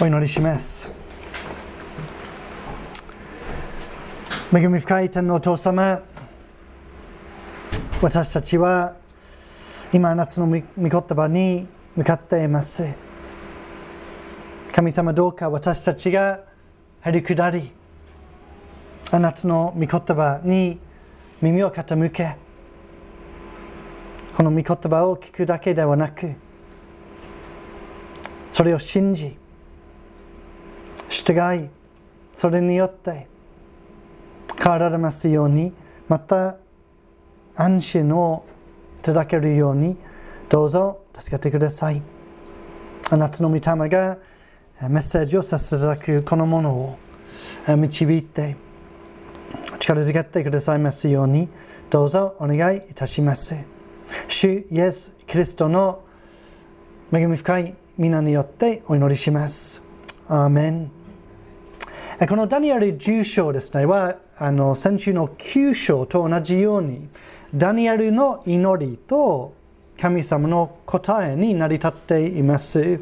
お祈りします。恵み深い天のお父様私たちは今あなたの御言葉に向かっています。神様どうか私たちがへりくだりあなたの御言葉に耳を傾けこの御言葉を聞くだけではなくそれを信じ従いそれによって変わられますようにまた安心をいただけるようにどうぞ助けてくださいあなたの御霊がメッセージをさせていただくこのものを導いて力づけてくださいますようにどうぞお願いいたします主イエス・キリストの恵み深い皆によってお祈りしますアーメンこのダニエル10章ですねはあの先週の9章と同じようにダニエルの祈りと神様の答えに成り立っています。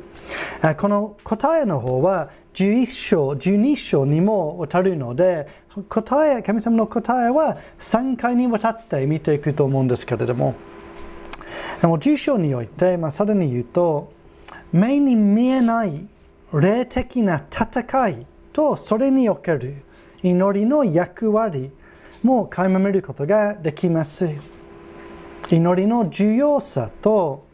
この答えの方は11章、12章にもわたるので答え、神様の答えは3回にわたって見ていくと思うんですけれども。でも10章において、まあ、さらに言うと目に見えない霊的な戦いとそれにおける祈りの役割も垣間見ることができます。祈りの重要さと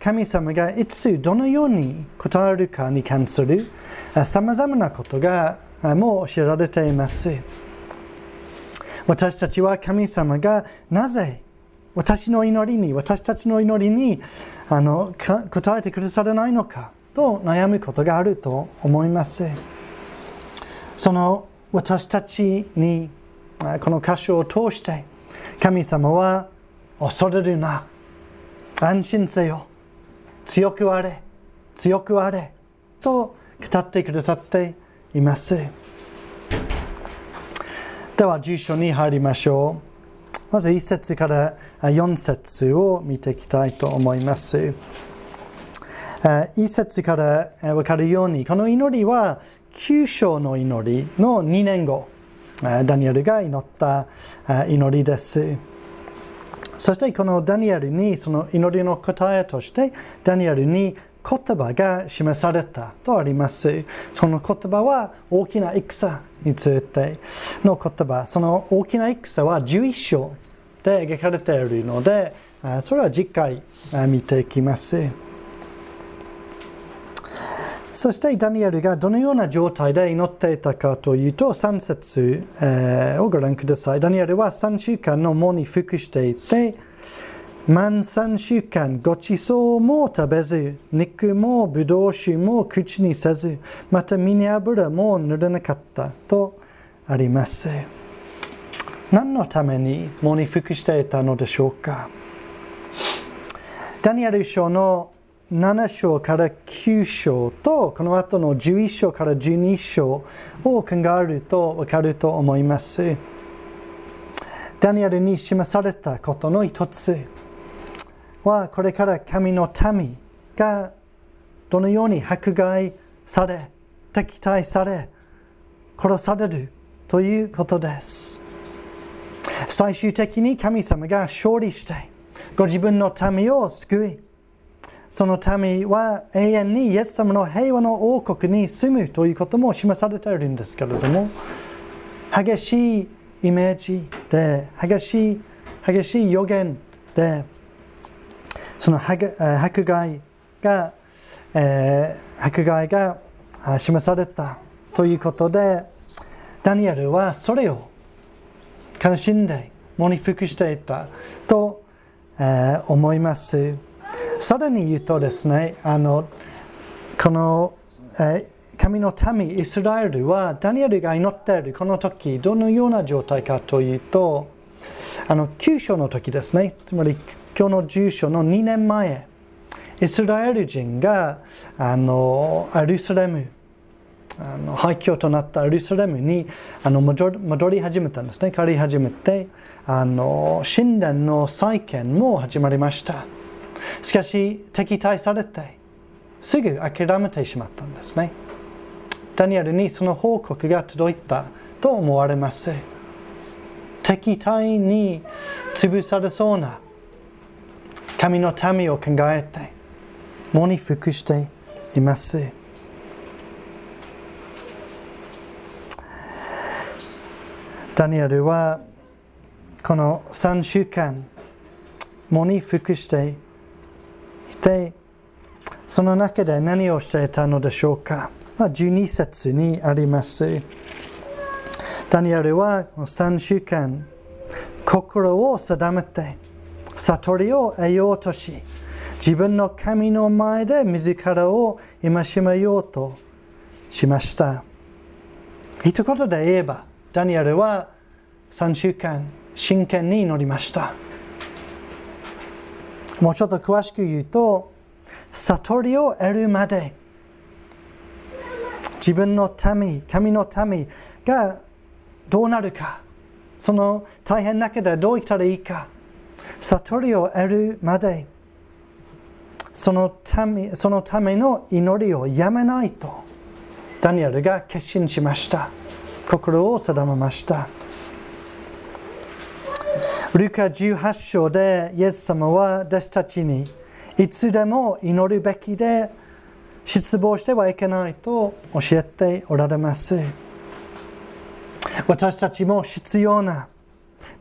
神様がいつどのように答えるかに関するさまざまなことがもう知られています。私たちは神様がなぜ私の祈りに私たちの祈りにあの答えてくださらないのかと悩むことがあると思います。その私たちにこの箇所を通して神様は恐れるな。安心せよ。強くあれ。強くあれ。と語ってくださっています。では住所に入りましょう。まず1節から4節を見ていきたいと思います。1節から分かるようにこの祈りは9章の祈りの2年後、ダニエルが祈った祈りです。そしてこのダニエルにその祈りの答えとしてダニエルに言葉が示されたとあります。その言葉は大きな戦についての言葉。その大きな戦は11章で描かれているので、それは次回見ていきます。そしてダニエルがどのような状態で祈っていたかというと3節、をご覧ください。ダニエルは3週間の喪に服していて満3週間ごちそうも食べず肉もぶどう酒も口にせずまた身に油も塗らなかったとあります。何のために喪に服していたのでしょうか？ダニエル書の7章から9章とこの後の11章から12章を考えると分かると思います。ダニエルに示されたことの一つはこれから神の民がどのように迫害され敵対され殺されるということです。最終的に神様が勝利してご自分の民を救いその民は永遠にイエス様の平和の王国に住むということも示されているんですけれども激しいイメージで激しい激しい予言でその迫害が、えー、迫害が示されたということでダニエルはそれを悲しんで喪に服していたと、えー、思います。さらに言うとですね、あのこの、え神の民イスラエルはダニエルが祈っているこの時どのような状態かというとあの9章の時ですね。つまり今日の10章の2年前イスラエル人があのアルスレムあの廃墟となったアルスレムにあの戻り始めたんですね。帰り始めてあの神殿の再建も始まりました。しかし敵対されてすぐ諦めてしまったんですね。ダニエルにその報告が届いたと思われます。敵対に潰されそうな神の民を考えて喪に服しています。ダニエルはこの3週間喪に服していてその中で何をしていたのでしょうか、まあ、12節にあります。ダニエルは3週間心を定めて悟りを得ようとし自分の神の前で自らを戒めようとしました。一言で言えばダニエルは3週間真剣に祈りました。もうちょっと詳しく言うと悟りを得るまで自分の民神の民がどうなるかその大変な中でどう生きたらいいか悟りを得るまでそのためそのための祈りをやめないとダニエルが決心しました心を定めましたルカ18章でイエス様は弟子たちにいつでも祈るべきで失望してはいけないと教えておられます。私たちも必要な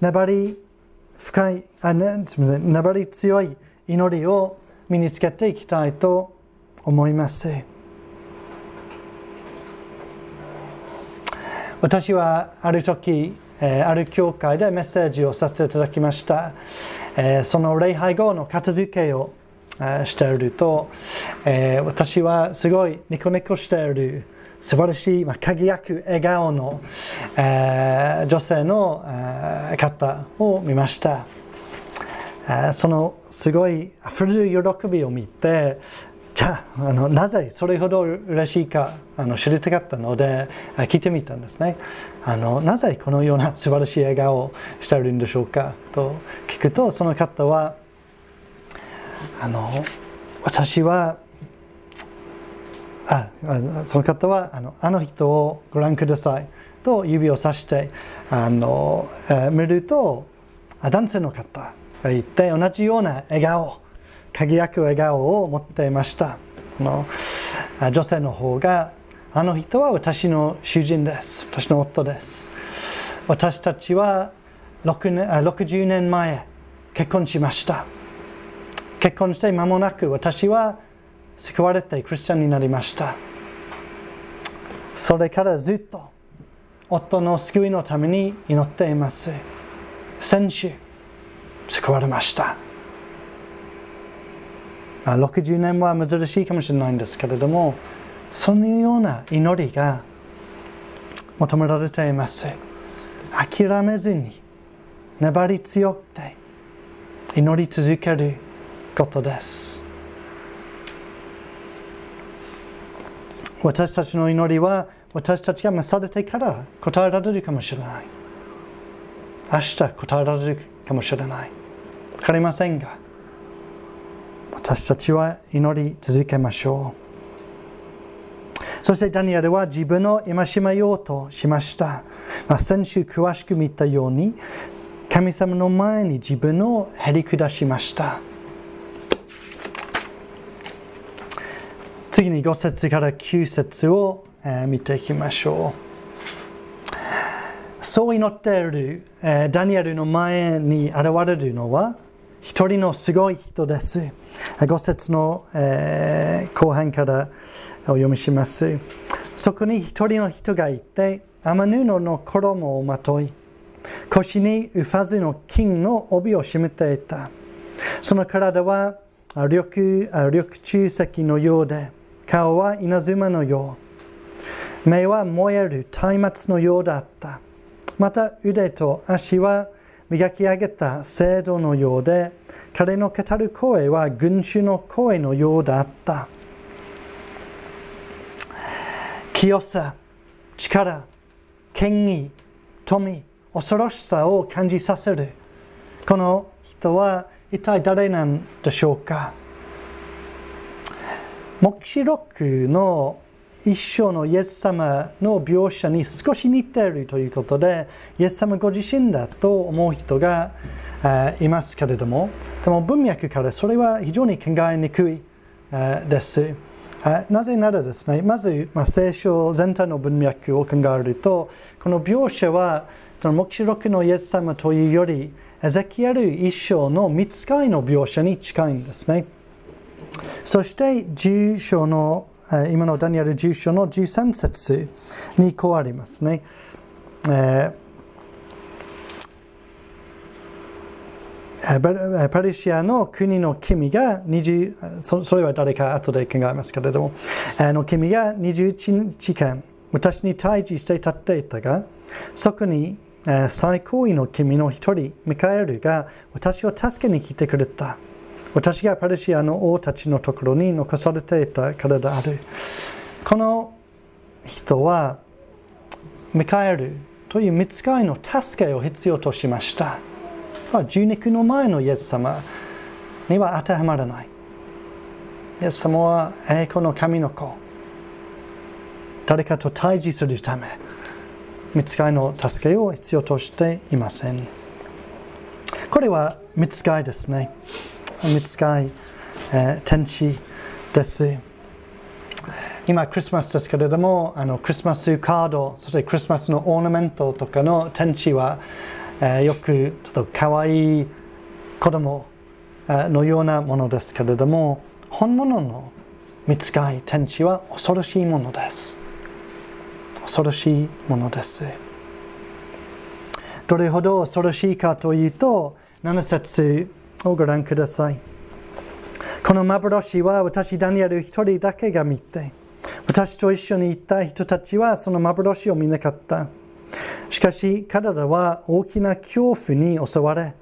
粘り深いあ、ね、すみません粘り強い祈りを身につけていきたいと思います私はある時ある教会でメッセージをさせていただきましたその礼拝後の片付けをしていると私はすごいニコニコしている素晴らしい、まあ、輝く笑顔の、えー、女性の、えー、方を見ました、えー、そのすごい溢れる喜びを見てじゃああのなぜそれほど嬉しいかあの知りたかったので聞いてみたんですね。あのなぜこのような素晴らしい笑顔をしているんでしょうかと聞くとその方はあの私はあその方はあのあの人をご覧ください。と指をさしてあの、えー、見ると男性の方。がいて同じような笑顔。輝く笑顔を持っていました。の女性の方があの人は私の主人です。私の夫です。私たちは6年60年前結婚しました。結婚して間もなく私は救われてクリスチャンになりました。それからずっと夫の救いのために祈っています。先週救われました。60年は珍しいかもしれないんですけれどもそのような祈りが求められています。諦めずに粘り強くて祈り続けることです。私たちの祈りは私たちが召されてから答えられるかもしれない。明日答えられるかもしれない。分かりませんが私たちは祈り続けましょう。そしてダニエルは自分を戒めようとしました、まあ、先週詳しく見たように神様の前に自分をへり下しました。次に5節から9節を見ていきましょう。そう祈っているダニエルの前に現れるのは一人のすごい人です。5節の後半からお読みします。そこに一人の人がいて、天布の衣をまとい、腰にウファズの金の帯を締めていた。その体は緑緑中石のようで、顔は稲妻のよう。目は燃える松明のようだった。また腕と足は磨き上げた制度のようで、彼の語る声は群衆の声のようだった。清さ、力、権威、富、恐ろしさを感じさせる。この人は一体誰なんでしょうか？黙示録の一生のイエス様の描写に少し似ているということでイエス様ご自身だと思う人がいますけれどもでも文脈からそれは非常に考えにくいです。なぜならですね、まず、聖書全体の文脈を考えると、この描写は、黙示録のイエス様というより、エゼキエル一章の見つかりの描写に近いんですね。そして、10章の、今のダニエル10章の13節にこうありますね。えーパリシアの国の君が20それは誰か後で考えますけれどもあの君が21日間私に対峙して立っていたがそこに最高位の君の一人ミカエルが私を助けに来てくれた私がパリシアの王たちのところに残されていたからであるこの人はミカエルという見つかりの助けを必要としましたは受肉の前のイエス様には当てはまらない。イエス様は栄光の神の子。誰かと対峙するため、見つかりの助けを必要としていません。これは見つかりですね。見つかり、えー、天使です。今クリスマスですけれどもあのクリスマスカードそしてクリスマスのオーナメントとかの天使はえー、よくちょっと可愛い子供のようなものですけれども本物の見つかい天使は恐ろしいものです恐ろしいものですどれほど恐ろしいかというと7節をご覧ください。この幻は私ダニエル一人だけが見て私と一緒に行った人たちはその幻を見なかった。しかし彼らは大きな恐怖に襲われ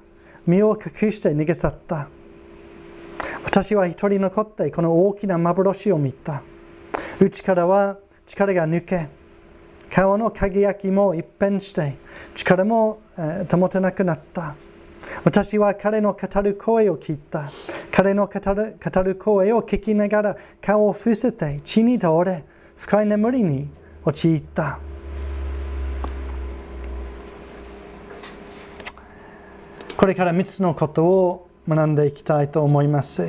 身を隠して逃げ去った。私は一人残ってこの大きな幻を見た。内からは力が抜け顔の輝きも一変して力も保てなくなった。私は彼の語る声を聞いた。彼の語る語る声を聞きながら顔を伏せて血に倒れ深い眠りに陥った。これから3つのことを学んでいきたいと思います。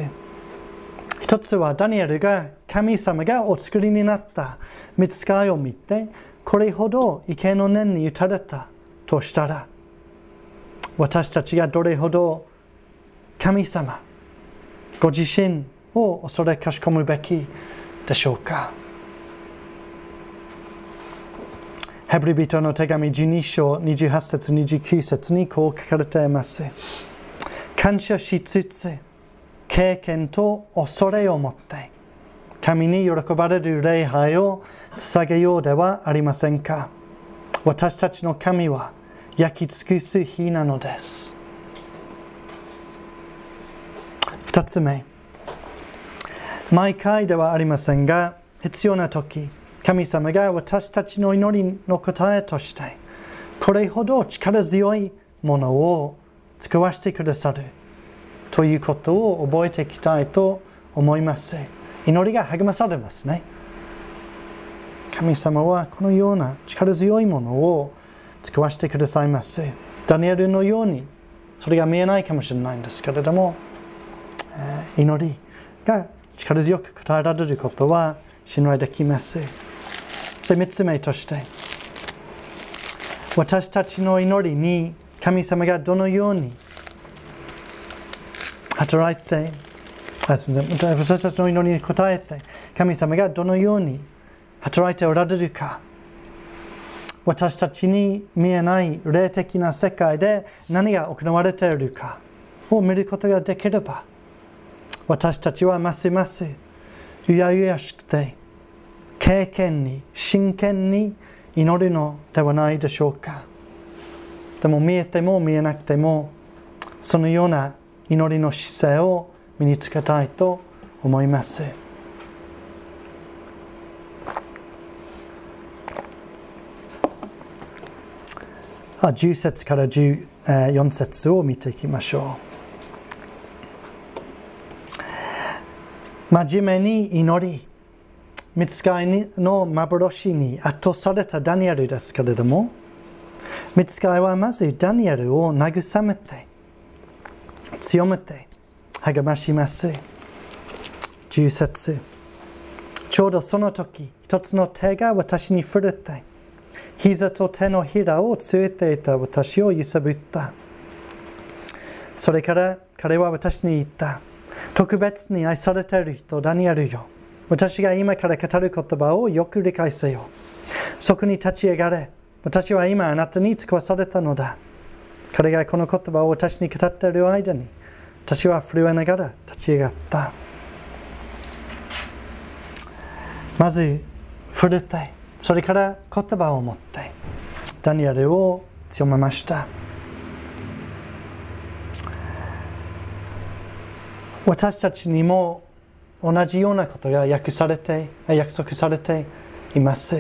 一つはダニエルが神様がお作りになった。見つかりを見てこれほど畏敬の念に打たれたとしたら私たちがどれほど神様ご自身を恐れかしこむべきでしょうかヘブリ人の手紙12章28節29節にこう書かれています。感謝しつつ、経験と恐れを持って、神に喜ばれる礼拝を捧げようではありませんか。私たちの神は焼き尽くす日なのです。二つ目、毎回ではありませんが、必要な時、神様が私たちの祈りの答えとしてこれほど力強いものを使わせてくださるということを覚えていきたいと思います。祈りが励まされますね。神様はこのような力強いものを使わせてくださいますダニエルのようにそれが見えないかもしれないんですけれども祈りが力強く答えられることは信頼できます。そ3つ目として私たちの祈りに神様がどのように働いて私たちの祈りに応えて神様がどのように働いておられるか。私たちに見えない霊的な世界で何が行われているかを見ることができれば私たちはますますうやうやしくて経験に真剣に祈るのではないでしょうか。でも見えても見えなくてもそのような祈りの姿勢を身につけたいと思います。10節から14節を見ていきましょう真面目に祈り見つかいの幻に圧倒されたダニエルですけれども、見つかいはまずダニエルを慰めて、強めて、励まします。重節ちょうどその時、一つの手が私に触れて、膝と手のひらをついていた私を揺さぶった。それから彼は私に言った。特別に愛されている人、ダニエルよ。私が今から語る言葉をよく理解せよ。そこに立ち上がれ。私は今あなたに使わされたのだ。彼がこの言葉を私に語っている間に、私は震えながら立ち上がった。まず、触れて、それから言葉を持って、ダニエルを強めました。私たちにも同じようなことが約されて約束されています。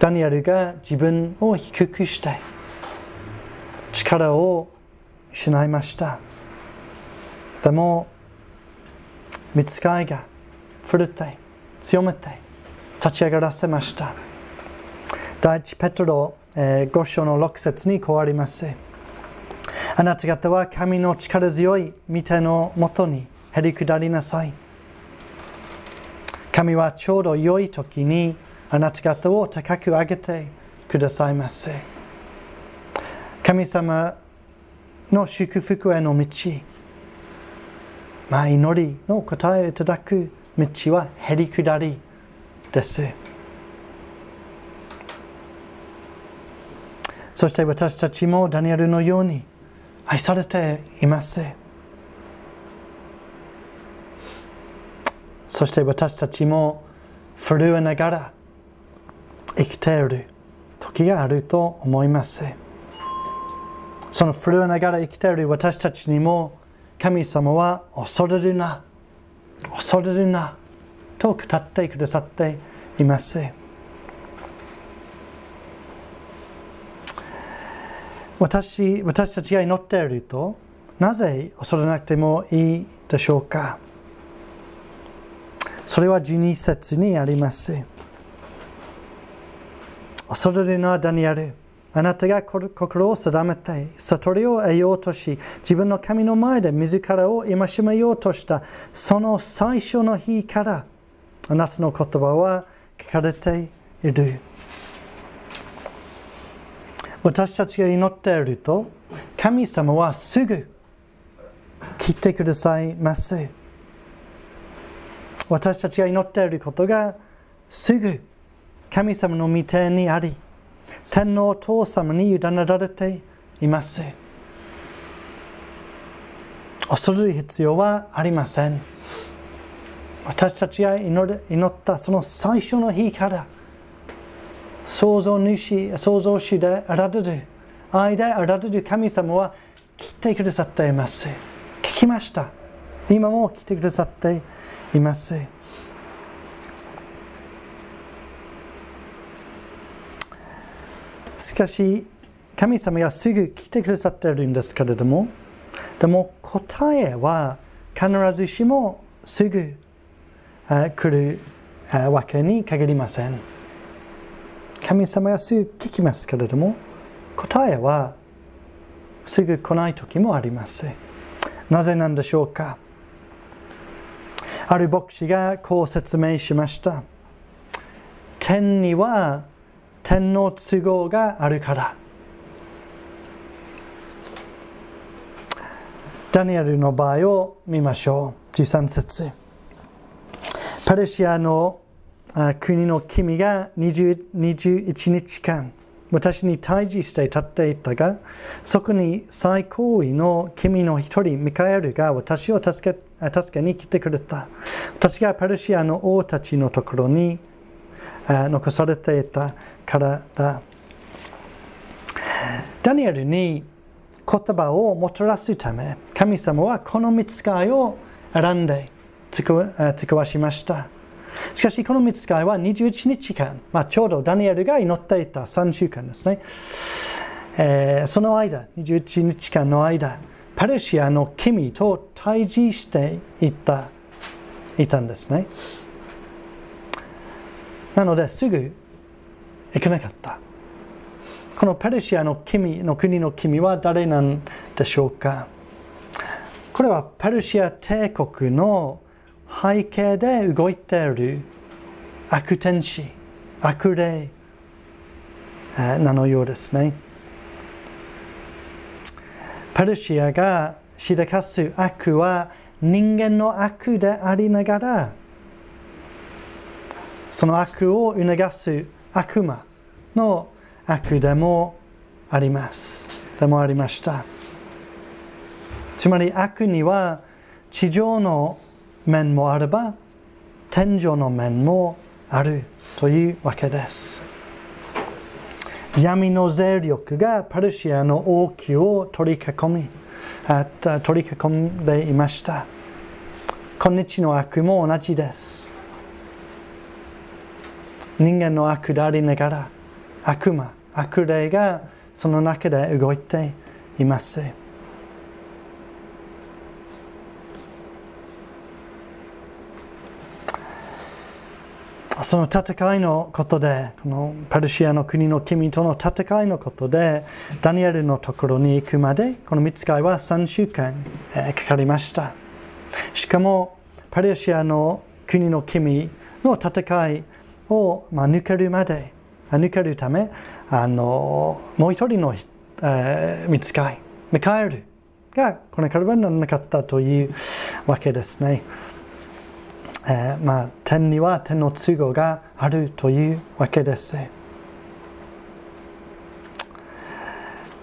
ダニエルが自分を低くして力を失いました。でも、見つかいが触れて強めて立ち上がらせました。第一ペトロ、えー、5章の6節にこうあります。あなた方は神の力強い御手のもとにへり下りなさい。神はちょうど良い時にあなた方を高く上げてくださいませ。神様の祝福への道、まあ、祈りの答えをいただく道はへり下りです。そして私たちもダニエルのように愛されています。そして私たちも震えながら生きている時があると思います。その震えながら生きている私たちにも神様は恐れるな、恐れるなと語ってくださっています。私私たちが祈っているとなぜ恐れなくてもいいでしょうか？それは12節にあります。恐れるのはダニエル。あなたが心を定めて悟りを得ようとし自分の神の前で自らを戒めようとしたその最初の日からあなたの言葉は書かれている。私たちが祈っていると神様はすぐ来てくださいます。私たちが祈っていることがすぐ神様の御手にあり天皇父様に委ねられています。恐れる必要はありません。私たちが祈ったその最初の日から創造主、創造主であられる、愛であられる神様は来てくださっています。聞きました。今も来てくださっています。しかし、神様がすぐ来てくださっているんですけれども、でも答えは必ずしもすぐ来るわけに限りません。神様がすぐ聞きますけれども答えはすぐ来ない時もありますなぜなんでしょうかある牧師がこう説明しました天には天の都合があるからダニエルの場合を見ましょう13節パレシアの国の君が21日間私に対峙して立っていたがそこに最高位の君の一人ミカエルが私を助け助けに来てくれた。私がパルシアの王たちのところに残されていたからだ。ダニエルに言葉をもたらすため神様はこの見つかいを選んで使わしましたしかし、この見つかいは21日間、まあ、ちょうどダニエルが祈っていた3週間ですね。えー、その間、21日間の間、パレシアの君と対峙していたいたんですね。なのですぐ行かなかったこのペルシアの君の国の君は誰なんでしょうかこれはペルシア帝国の背景で動いている悪天使悪霊なのようですねペルシアがしでかす悪は人間の悪でありながらその悪を促す悪魔の悪でもありますでもありましたつまり悪には地上の面もあれば天井の面もあるというわけです闇の勢力がパルシアの王宮を取り囲み取り囲んでいました今日の悪も同じです人間の悪でありながら悪魔悪霊がその中で動いていますその戦いのことで、このパルシアの国の君との戦いのことで、ダニエルのところに行くまで、この見つかいは3週間、えー、かかりました。しかも、パルシアの国の君の戦いを、まあ、抜けるまで、抜けるため、あのもう一人の、えー、見つかい、ミカエルがこのカルバンにならなかったというわけですね。えー、まあ、天には天の都合があるというわけです。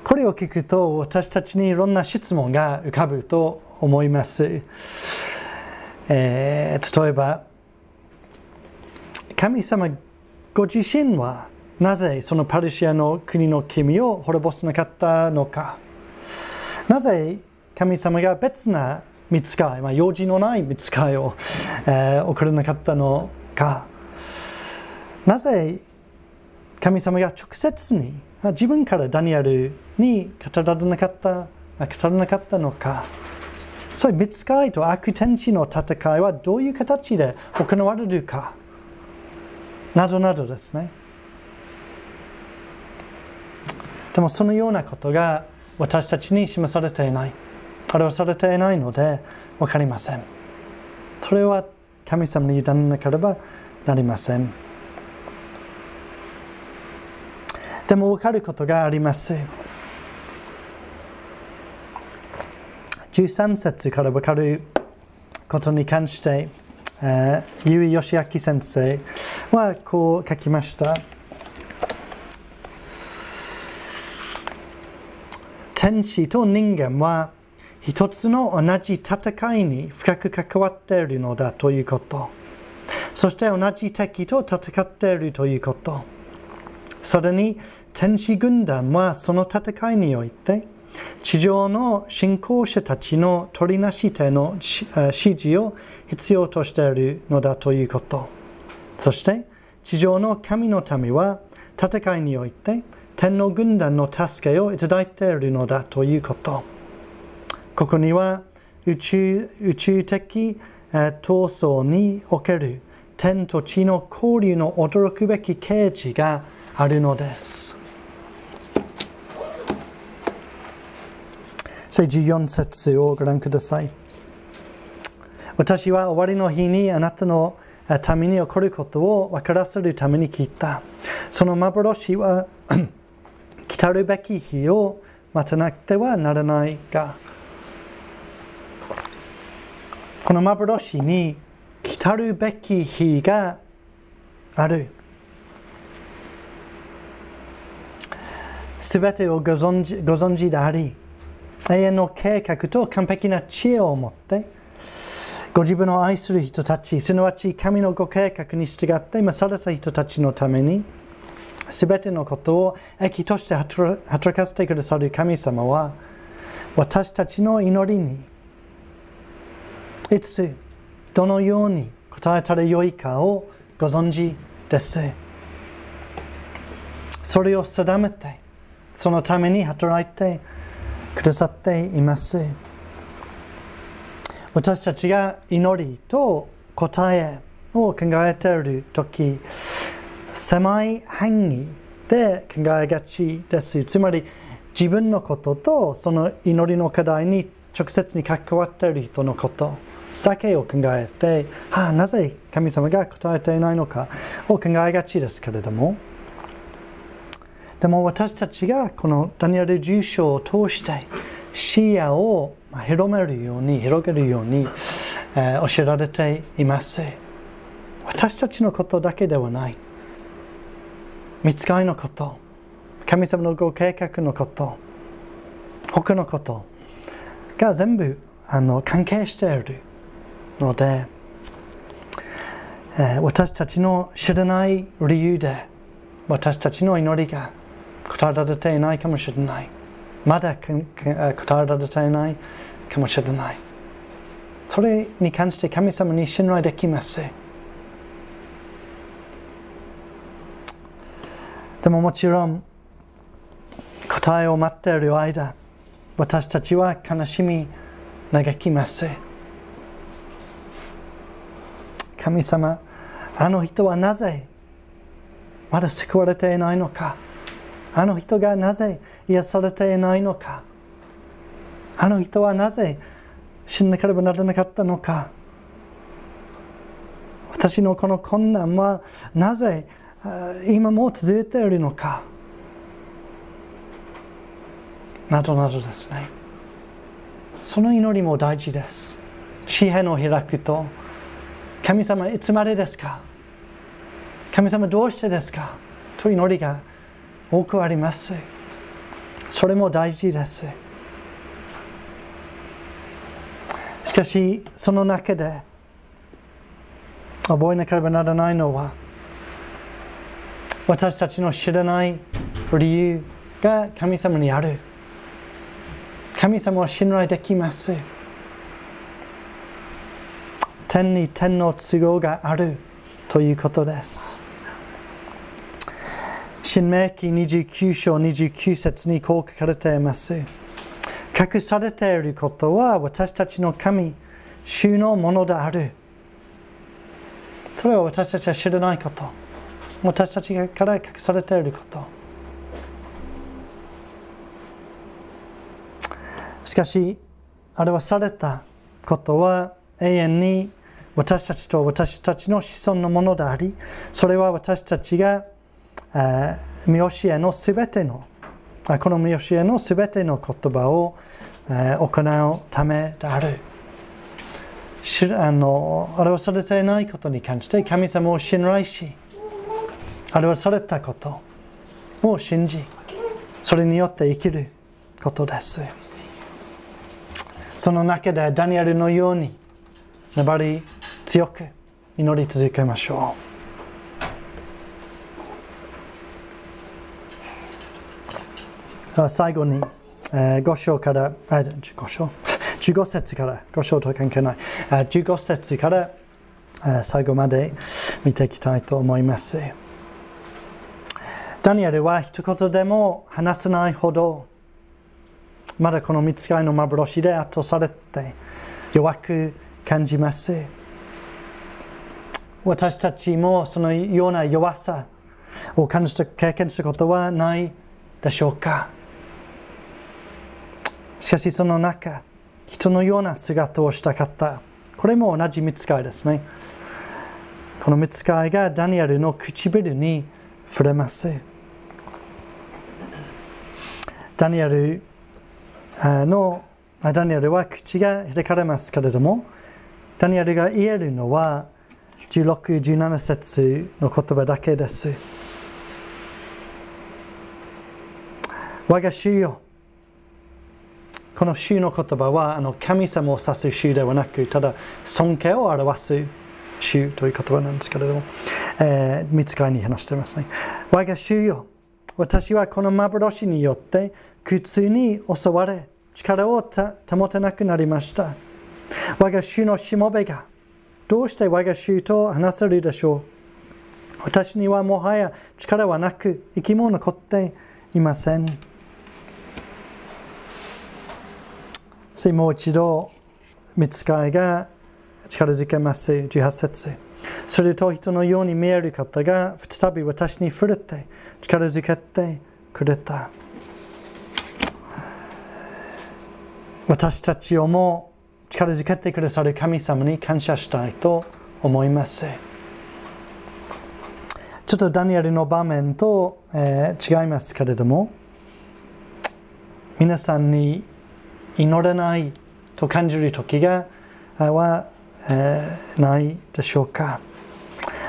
これを聞くと私たちにいろんな質問が浮かぶと思います。えー、例えば、神様ご自身はなぜそのパルシアの国の君を滅ぼさなかったのかなぜ神様が別な見つかい、まあ、用事のない見つかいを、えー、送らなかったのか。なぜ神様が直接に自分からダニエルに語られなかった語らなかったのか。そういう見つかいと悪天使の戦いはどういう形で行われるか。などなどですね。でもそのようなことが私たちに示されていない。表されていないので分かりません。それは神様に委ねなければなりません。でも分かることがあります。13節から分かることに関して、えー、結井義明先生はこう書きました。天使と人間は一つの同じ戦いに深く関わっているのだということ。そして同じ敵と戦っているということ。それに天使軍団はその戦いにおいて地上の信仰者たちの取りなし手の指示を必要としているのだということ。そして地上の神の民は戦いにおいて天の軍団の助けをいただいているのだということ。ここには宇宙宇宙的闘争における天と地の交流の驚くべき啓示があるのです。14節をご覧ください。私は終わりの日にあなたのために起こることを分からせるために聞いた。その幻は 来たるべき日を待たなくてはならないが、この幻に来たるべき日がある。すべてをご存知ご存知であり、永遠の計画と完璧な知恵を持って、ご自分の愛する人たち、すなわち神のご計画に従って召された人たちのために、すべてのことを益として働かせてくださる神様は、私たちの祈りにいつどのように答えたらよいかをご存知です。それを定めて、そのために働いてくださっています。私たちが祈りと答えを考えているとき、狭い範囲で考えがちです。つまり自分のこととその祈りの課題に直接に関わっている人のことだけを考えて、はあ、なぜ神様が答えていないのかを考えがちですけれども、でも私たちがこのダニエル10章を通して視野を広めるように、広げるように、えー、教えられています。私たちのことだけではない。見つかりのこと、神様のご計画のこと、他のことが全部あの関係しているので、えー、私たちの知らない理由で私たちの祈りが答えられていないかもしれない。まだ答えられていないかもしれない。それに関して神様に信頼できます。でももちろん答えを待っている間、私たちは悲しみ、嘆きます。神様、あの人はなぜまだ救われていないのかあの人がなぜ癒されていないのかあの人はなぜ死んなければならなかったのか私のこの困難はなぜ今も続いているのかなどなどですね。その祈りも大事です。詩篇を開くと神様いつまでですか？神様どうしてですか？と祈りが多くあります。それも大事です。しかしその中で覚えなければならないのは私たちの知らない理由が神様にある。神様は信頼できます。天に天の都合があるということです。新明記29章29節にこう書かれています。隠されていることは私たちの神主のものである。それは私たちは知らないこと。私たちから隠されていること。しかし表されたことは永遠に私たちと私たちの子孫のものでありそれは私たちが見教えのすべてのこの見教えのすべての言葉を行うためである。あの表されていないことに関して神様を信頼し表されたことを信じそれによって生きることです。その中でダニエルのように粘り強く祈り続けましょう。最後に、えー、5章からあ5章？15節から5章とは関係ない。15節から最後まで見ていきたいと思います。ダニエルは一言でも話せないほどまだこの見つかりの幻で圧倒されて弱く感じます。私たちもそのような弱さを感じた経験することはないでしょうか。しかしその中人のような姿をしたかった。これも同じ見つかりですね。この見つかりがダニエルの唇に触れます。ダニエルのダニエルは口が開かれますけれどもダニエルが言えるのは16、17節の言葉だけです。我が主よこの主の言葉はあの神様を指す主ではなくただ尊敬を表す主という言葉なんですけれども、えー、見つかりに話していますね。我が主よ私はこの幻によって苦痛に襲われ力を保てなくなりました。我が主のしもべがどうして我が主と話せるでしょう私にはもはや力はなく息も残っていません。そもう一度見つかりが力づけます。18節すると人のように見える方が再び私に触れて力づけてくれた。私たちをも力づけてくださる神様に感謝したいと思います。ちょっとダニエルの場面と、えー、違いますけれども、皆さんに祈れないと感じる時がは、えー、ないでしょうか。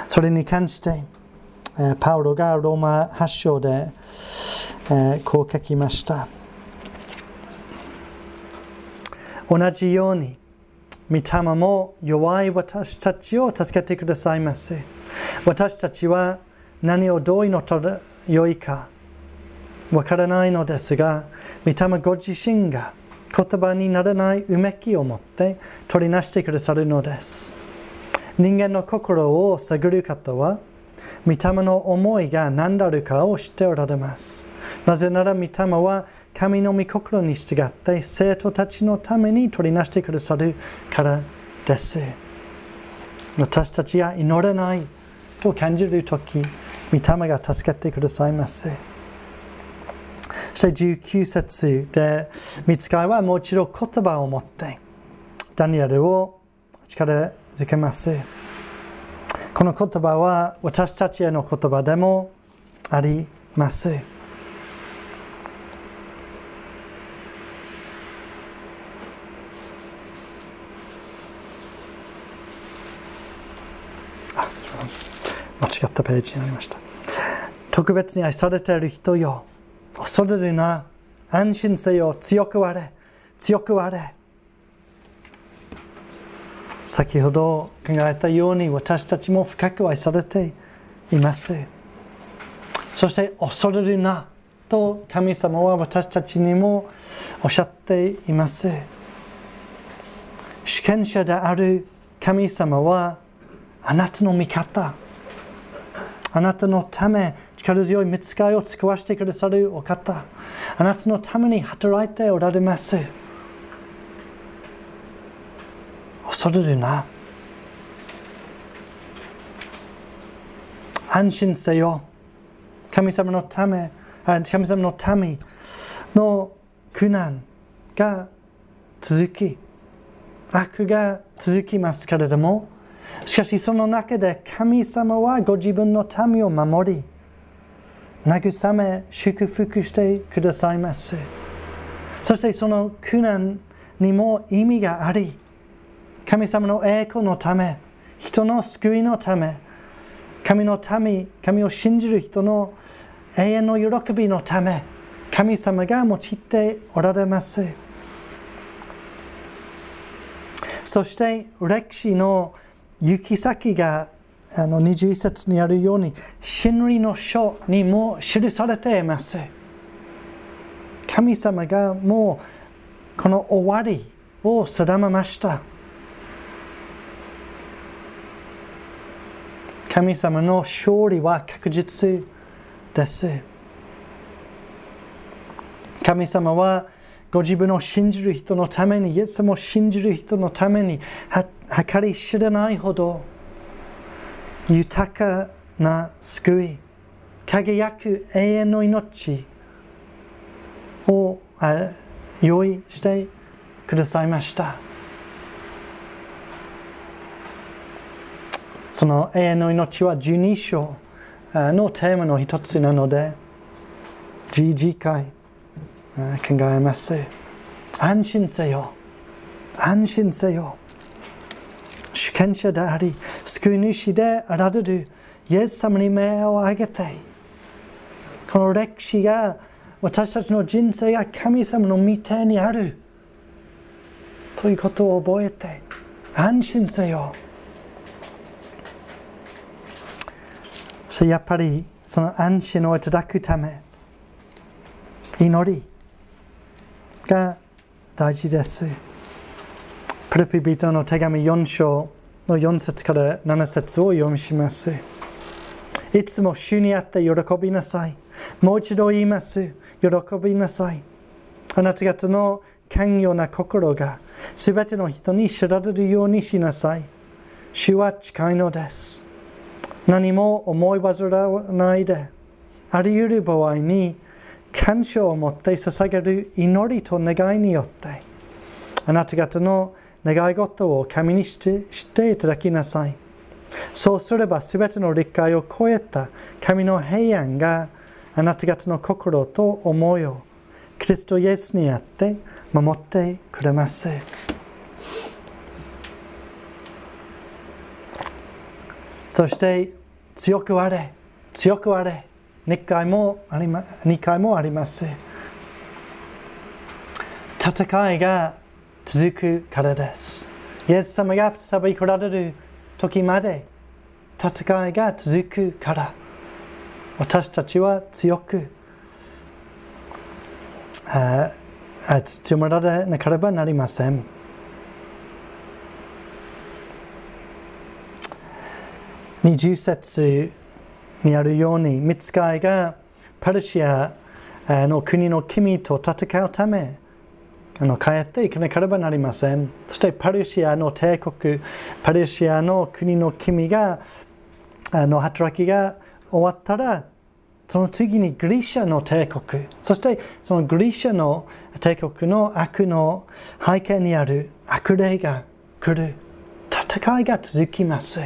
それに関して、えー、パウロがローマ発祥で、えー、こう書きました。同じように、御霊も弱い私たちを助けてくださいませ。私たちは何をどう祈ったらよいかわからないのですが、御霊ご自身が言葉にならないうめきを持って取りなしてくださるのです。人間の心を探る方は、御霊の思いが何であるかを知っておられます。なぜなら御霊は神の御心に従って生徒たちのために取りなしてくださるからです。私たちが祈れないと感じるとき、御霊が助けてくださいます。そして19節で、見つかいはもう一度言葉を持って、ダニエルを力づけます。この言葉は私たちへの言葉でもあります。間違ったページになりました。特別に愛されている人よ、恐れるな、安心せよ、強くあれ、強くあれ。先ほど考えたように私たちも深く愛されています。そして恐れるなと神様は私たちにもおっしゃっています。主権者である神様はあなたの味方。あなたのため力強い見つかいを使わせてくださるお方。あなたのために働いておられます。恐れるな。安心せよ。神様のため神様の民の苦難が続き悪が続きますけれどもしかしその中で神様はご自分の民を守り、慰め、祝福してくださいます。そしてその苦難にも意味があり、神様の栄光のため、人の救いのため、神の民、神を信じる人の永遠の喜びのため、神様が用いておられます。そして歴史の行き先があの21節にあるように真理の書にも記されています。神様がもうこの終わりを定めました。神様の勝利は確実です。神様はご自分を信じる人のために、イエス様を信じる人のために、計り知らないほど豊かな救い、輝く永遠の命を用意してくださいました。その永遠の命は12章のテーマの一つなので、次回考えます。安心せよ。安心せよ。主権者であり、救い主であられるイエス様に目を上げて、この歴史が私たちの人生が神様の御手にあるということを覚えて安心せよ。そやっぱりその安心をいただくため祈りが大事です。プレピビトの手紙4章の4節から7節を読みします。いつも主にあって喜びなさい。もう一度言います。喜びなさい。あなた方の寛容な心がすべての人に知られるようにしなさい。主は近いのです。何も思い煩わないで、あり得る場合に感謝を持って捧げる祈りと願いによって、あなた方の願い事を神にしていただきなさい。そうすれば全ての理解を超えた神の平安があなた方の心と思いをキリストイエスにあって守ってくれます。そして強くあれ、強くあれ、2回もあり,、ま、2回もあります。戦いが続くからです。イエス様が再び来られる時まで戦いが続くから私たちは強く強められなければなりません。20節にあるように、見つかいがパルシアの国の君と戦うため、あの帰っていかなければなりません。そしてパルシアの帝国、パルシアの国の君が、あの働きが終わったら、その次にグリシャの帝国、そしてそのグリシャの帝国の悪の背景にある悪霊が来る。戦いが続きます。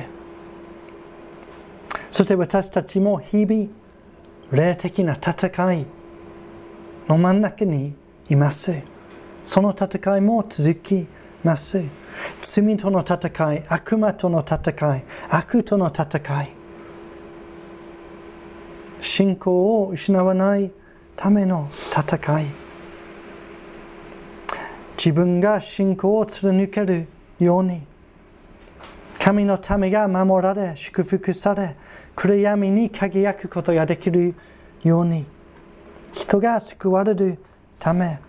そして私たちも日々、霊的な戦いの真ん中にいます。その戦いも続きます。罪との戦い、悪魔との戦い、悪との戦い。信仰を失わないための戦い。自分が信仰を貫けるように、神のためが守られ、祝福され、暗闇に輝くことができるように、人が救われるため、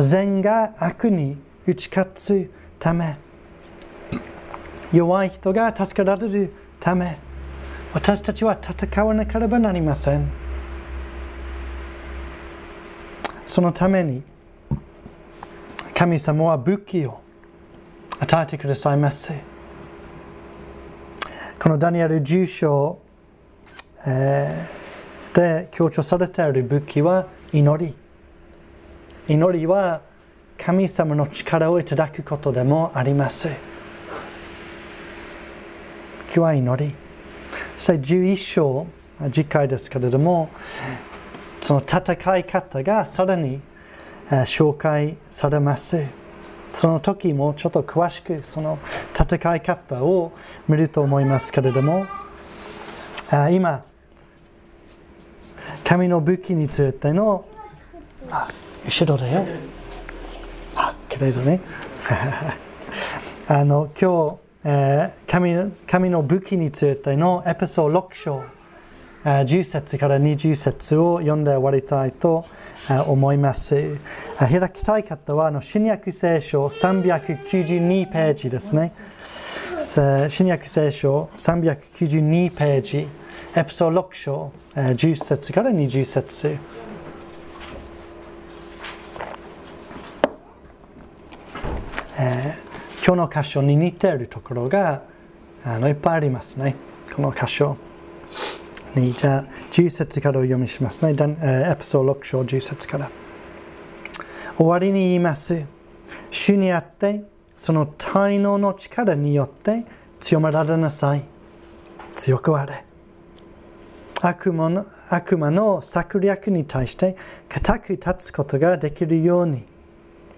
善が悪に打ち勝つため弱い人が助けられるため私たちは戦わなければなりませんそのために神様は武器を与えてくださいますこのダニエル10章、えー、で強調されている武器は祈り祈りは神様の力をいただくことでもあります。今日は祈り。そして11章、次回ですけれども、その戦い方がさらに紹介されます。その時もちょっと詳しくその戦い方を見ると思いますけれども、今、神の武器についての後ろだよ。あ、けれどね。あの、今日、えー、神神の武器についてのエピソード6章、えー、10節から20節を読んで終わりたいと、えー、思います。開きたい方は、あの新約聖書392ページですね。新約聖書392ページ、エピソード6章、えー、10節から20節。えー、今日の箇所に似ているところがあのいっぱいありますね。この箇所に、じゃあ、10節からお読みしますね。エピソード6章10節から。終わりに言います。主にあって、その滞納の力によって強められなさい。強くあれ。悪魔の悪魔の策略に対して固く立つことができるように、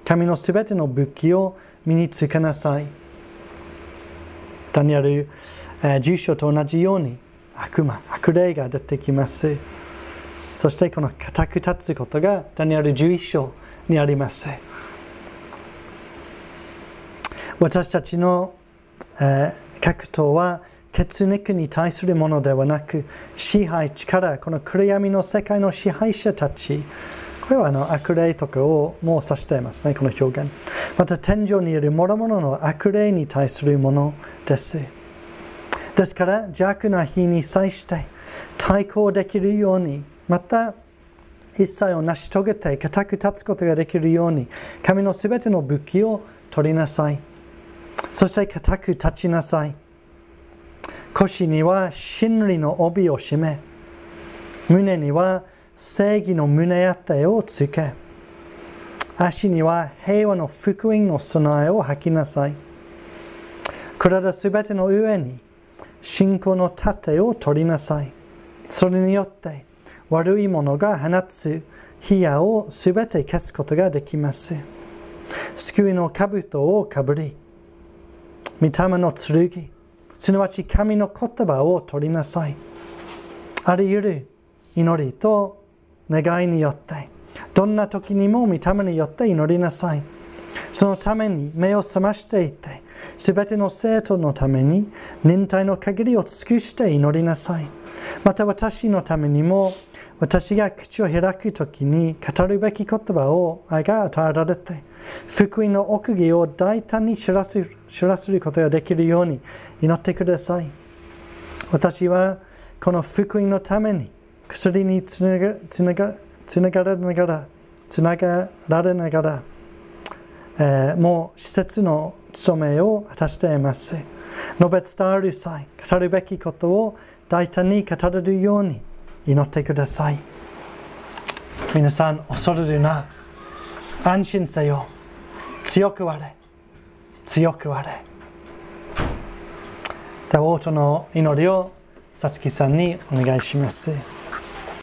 神のすべての武器を身につけなさい。ダニエル、えー、住所と同じように悪魔、悪霊が出てきます。そしてこの固く立つことがダニエル11章にあります。私たちの、えー、格闘は血肉に対するものではなく支配力この暗闇の世界の支配者たちこれはあの悪霊とかをもう指していますね、この表現。また天井にいる諸々の悪霊に対するものです。ですから邪悪な日に際して対抗できるように、また一切を成し遂げて固く立つことができるように、神のすべての武器を取りなさい。そして固く立ちなさい。腰には真理の帯を締め、胸には正義の胸当てをつけ、足には平和の福音の備えを吐きなさい。体すべての上に信仰の盾を取りなさい。それによって悪いものが放つ火矢をすべて消すことができます。救いの兜をかぶり、御霊の剣、すなわち神の言葉を取りなさい。あり得る祈りと願いによって、どんな時にも御霊によって祈りなさい。そのために目を覚ましていて、すべての生徒のために忍耐の限りを尽くして祈りなさい。また私のためにも、私が口を開くときに語るべき言葉を愛が与えられて、福音の奥義を大胆に知らせ知らせることができるように祈ってください。私はこの福音のために薬につながつながつながれながら、つながられながら、えー、もう施設の務めを果たしています。述べ伝わる際、語るべきことを大胆に語れるように祈ってください。皆さん、恐れるな。安心せよ。強くあれ。強くあれ。では、王との祈りを、さつきさんにお願いします。